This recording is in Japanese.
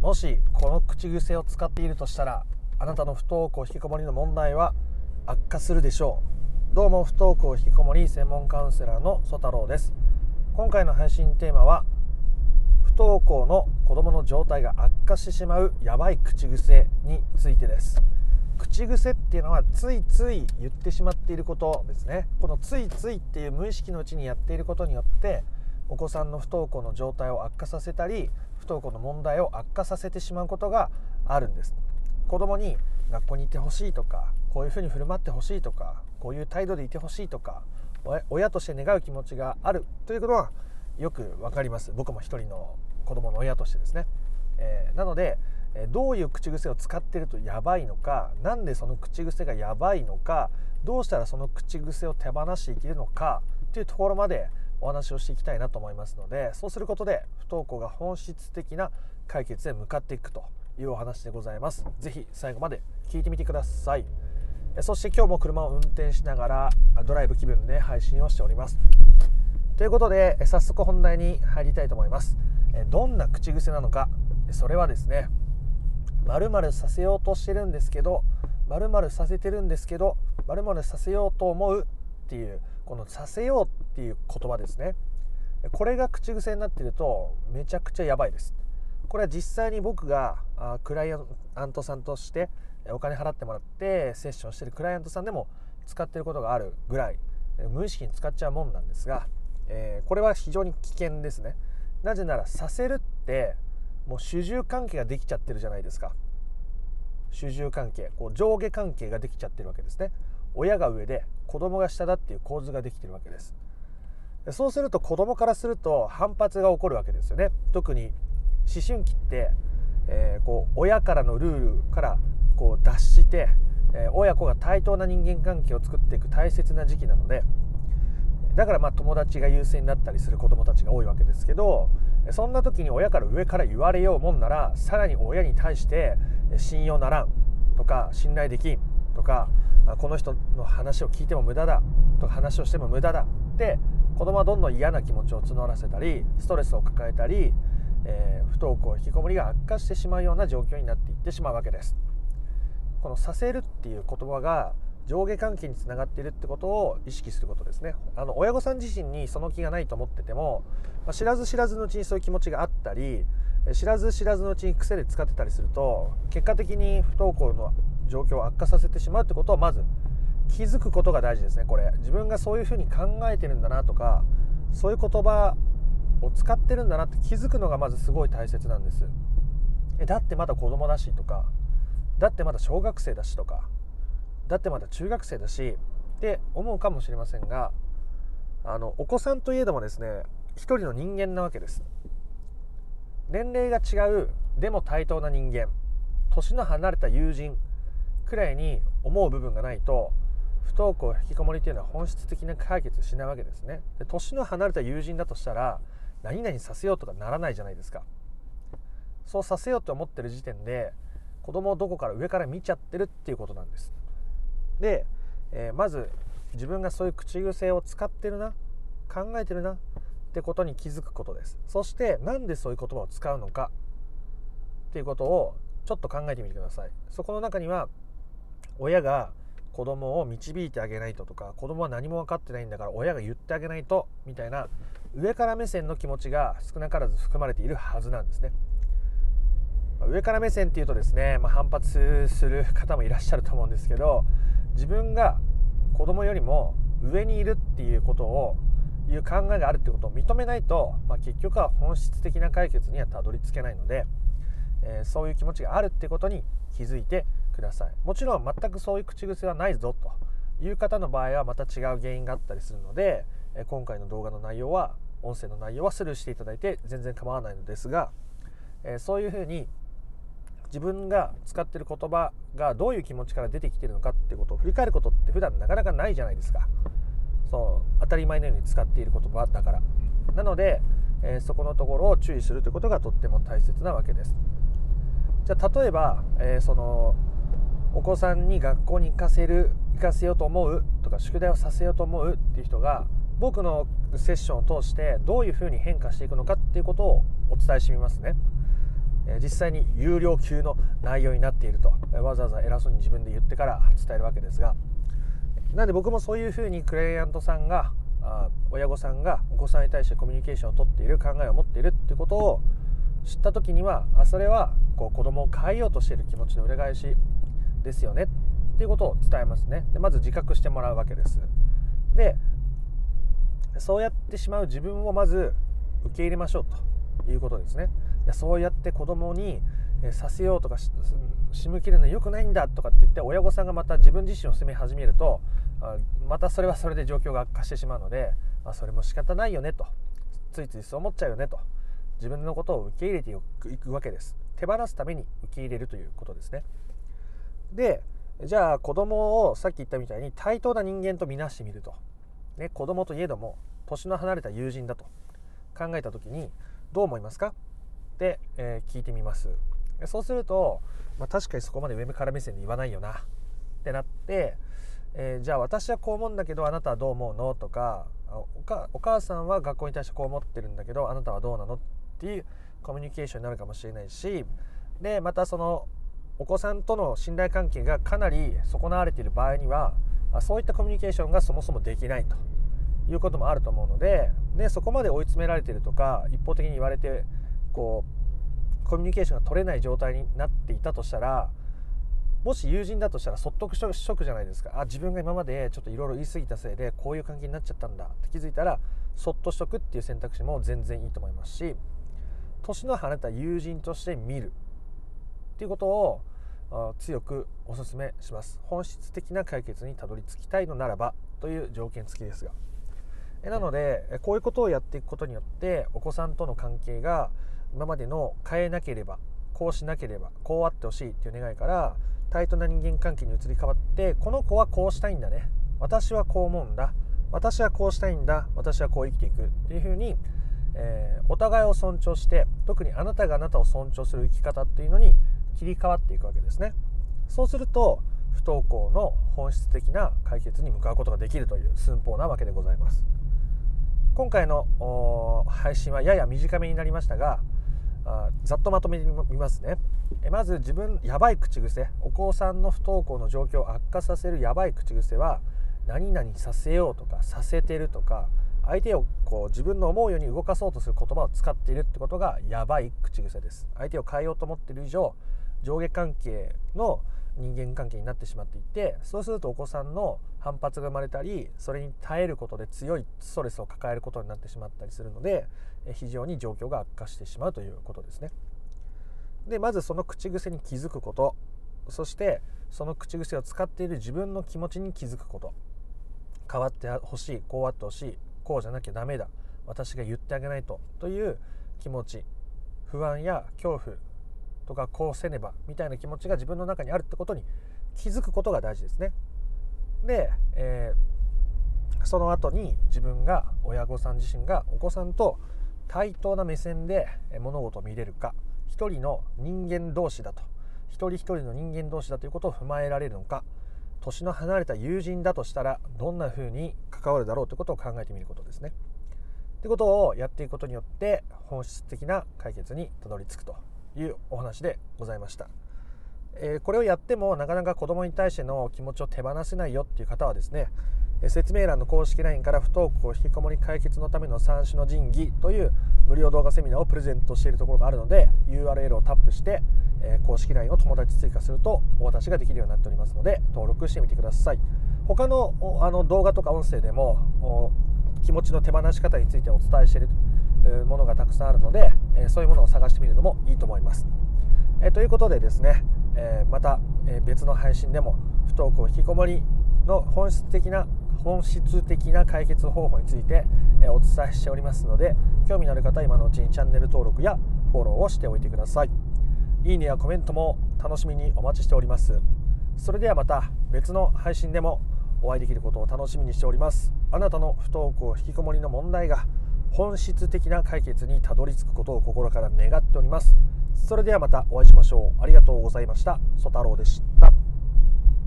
もしこの口癖を使っているとしたらあなたの不登校引きこもりの問題は悪化するでしょう。どうも不登校引きこもり専門カウンセラーの曽太郎です。今回の配信テーマは不登校の子どもの状態が悪化してしまうやばい口癖についてです。口癖っていうのはついつい言ってしまっていることですね。このついついっていう無意識のうちにやっていることによってお子さんの不登校の状態を悪化させたり登校の問題を悪化させてしまうことがあるんです。子供に学校にいてほしいとかこういうふうに振る舞ってほしいとかこういう態度でいてほしいとか親として願う気持ちがあるということはよく分かります。僕も一人の子供の親としてですね、えー、なのでどういう口癖を使ってるとやばいのか何でその口癖がやばいのかどうしたらその口癖を手放していけるのかというところまでお話をしていきたいなと思いますのでそうすることで不登校が本質的な解決へ向かっていくというお話でございます。是非最後まで聞いてみてください。そして今日も車を運転しながらドライブ気分で配信をしております。ということで早速本題に入りたいと思います。どんな口癖なのか。それはですね〇〇させようとしてるんですけど〇〇させてるんですけど〇〇させようと思うっていうこの「させよう」っていう言葉ですね。これが口癖になってるとめちゃくちゃやばいです。これは実際に僕がクライアントさんとしてお金払ってもらってセッションしてるクライアントさんでも使ってることがあるぐらい無意識に使っちゃうもんなんですが、えー、これは非常に危険ですね。なぜならさせるってもう主従関係ができちゃってるじゃないですか。主従関係こう上下関係ができちゃってるわけですね。親が上で子供が下だっていう構図ができてるわけです。そうすると子供からすると反発が起こるわけですよね。特に思春期って、えー、こう親からのルールからこう脱して、えー、親子が対等な人間関係を作っていく大切な時期なのでだからまあ友達が優先になったりする子供たちが多いわけですけどそんな時に親から上から言われようもんならさらに親に対して信用ならんとか信頼できんとかこの人の話を聞いても無駄だとか話をしても無駄だって子供はどんどん嫌な気持ちを募らせたりストレスを抱えたり、えー、不登校引きこもりが悪化してしまうような状況になっていってしまうわけです。この「させる」っていう言葉が上下関係につながっているってことを意識することですね。あの親御さん自身にその気がないと思ってても、まあ、知らず知らずのうちにそういう気持ちがあったり知らず知らずのうちに癖で使ってたりすると結果的に不登校の状況を悪化させてしまうってことをまず気づくことが大事ですね。これ自分がそういうふうに考えてるんだなとかそういう言葉を使ってるんだなって気づくのがまずすごい大切なんです。えだってまだ子供だしとかだってまだ小学生だしとかだってまだ中学生だしって思うかもしれませんがあのお子さんといえどもですね一人の人間なわけです。年齢が違うでも対等な人間年の離れた友人くらいに思う部分がないと不登校引きこもりっていうのは本質的な解決しないわけですね。で年の離れた友人だとしたら何々させようとかならないじゃないですか。そうさせようと思ってる時点で子供をどこから上から見ちゃってるっていうことなんです。で、えー、まず自分がそういう口癖を使ってるな考えてるなってことに気づくことです。そしてなんでそういう言葉を使うのかっていうことをちょっと考えてみてください。そこの中には親が子供を導いてあげないととか子供は何も分かってないんだから親が言ってあげないとみたいな上から目線の気持ちが少なからず含まれているはずなんですね。上から目線っていうとですね、まあ、反発する方もいらっしゃると思うんですけど自分が子供よりも上にいるっていうことをいう考えがあるってことを認めないと、まあ、結局は本質的な解決にはたどり着けないので、えー、そういう気持ちがあるってことに気づいてください。もちろん全くそういう口癖はないぞという方の場合はまた違う原因があったりするので、え今回の動画の内容は音声の内容はスルーしていただいて全然構わないのですが、えそういうふうに自分が使ってる言葉がどういう気持ちから出てきてるのかってことを振り返ることって普段なかなかないじゃないですか。そう当たり前のように使っている言葉だから。なので、えー、そこのところを注意するということがとっても大切なわけです。じゃあ例えば、えー、そのお子さんに学校に行かせる行かせようと思うとか宿題をさせようと思うっていう人が僕のセッションを通してどういうふうに変化していくのかっていうことをお伝えしてみますね。実際に有料級の内容になっているとわざわざ偉そうに自分で言ってから伝えるわけですがなんで僕もそういうふうにクライアントさんが親御さんがお子さんに対してコミュニケーションをとっている考えを持っているっていうことを知った時にはあそれはこう子供を変えようとしている気持ちの裏返しですよね。っていうことを伝えますね。でまず自覚してもらうわけです。でそうやってしまう自分をまず受け入れましょうということですね。そうやって子供にさせようとか仕向けるのは良くないんだとかって言って親御さんがまた自分自身を責め始めるとまたそれはそれで状況が悪化してしまうので、まあ、それも仕方ないよねと。ついついそう思っちゃうよねと。自分のことを受け入れていくわけです。手放すために受け入れるということですね。でじゃあ子供をさっき言ったみたいに対等な人間とみなしてみると、ね、子供といえども年の離れた友人だと考えた時にどう思いますか？って、えー、聞いてみます。そうすると、まあ、確かにそこまで上から目線で言わないよな。ってなって、えー、じゃあ私はこう思うんだけどあなたはどう思うの？とかお母さんは学校に対してこう思ってるんだけどあなたはどうなの？っていうコミュニケーションになるかもしれないしでまたそのお子さんとの信頼関係がかなり損なわれている場合にはそういったコミュニケーションがそもそもできないということもあると思うのででそこまで追い詰められているとか一方的に言われてこうコミュニケーションが取れない状態になっていたとしたらもし友人だとしたらそっとくショックじゃないですか。あ自分が今までちょっといろいろ言い過ぎたせいでこういう関係になっちゃったんだって気づいたらそっとしとくっていう選択肢も全然いいと思いますし年の離れた友人として見るっていうことを強くお勧めします。本質的な解決にたどり着きたいのならばという条件付きですが。なのでこういうことをやっていくことによってお子さんとの関係が今までの変えなければこうしなければこうあってほしいっていう願いから対等な人間関係に移り変わってこの子はこうしたいんだね。私はこう思うんだ。私はこうしたいんだ。私はこう生きていくっていうふうに、えー、お互いを尊重して特にあなたがあなたを尊重する生き方っていうのに切り替わっていくわけですね。そうすると不登校の本質的な解決に向かうことができるという寸法なわけでございます。今回の配信はやや短めになりましたがあざっとまとめてみますね。えまず自分やばい口癖お子さんの不登校の状況を悪化させるやばい口癖は何々させようとかさせてるとか相手をこう自分の思うように動かそうとする言葉を使っているってことがやばい口癖です。相手を変えようと思っている以上上下関係の人間関係になってしまっていてそうするとお子さんの反発が生まれたりそれに耐えることで強いストレスを抱えることになってしまったりするので非常に状況が悪化してしまうということですね。でまずその口癖に気づくこと。そしてその口癖を使っている自分の気持ちに気づくこと。変わってほしいこうあってほしい。こうじゃなきゃダメだ。私が言ってあげないと。という気持ち。不安や恐怖とかこうせねばみたいな気持ちが自分の中にあるってことに気づくことが大事ですね。で、えー、その後に自分が親御さん自身がお子さんと対等な目線で物事を見れるか。一人の人間同士だと。一人一人の人間同士だということを踏まえられるのか。年の離れた友人だとしたらどんなふうに関わるだろうということを考えてみることですね。ということをやっていくことによって本質的な解決にたどり着くというお話でございました。えー、これをやってもなかなか子供に対しての気持ちを手放せないよっていう方はですね説明欄の公式 LINE から不登校引きこもり解決のための三種の神器という無料動画セミナーをプレゼントしているところがあるので URL をタップして、え、公式 LINE を友達追加するとお渡しができるようになっておりますので登録してみてください他のあの動画とか音声でも気持ちの手放し方についてお伝えしているものがたくさんあるので、えそういうものを探してみるのもいいと思います。えということでですね、えまた、別の配信でも不登校引きこもりの本質的な本質的な解決方法について、えお伝えしておりますので興味のある方は今のうちにチャンネル登録やフォローをしておいてください。いいねやコメントも楽しみにお待ちしております。それではまた別の配信でもお会いできることを楽しみにしております。あなたの不登校引きこもりの問題が本質的な解決にたどり着くことを心から願っております。それではまたお会いしましょう。ありがとうございました。ソ太郎でした。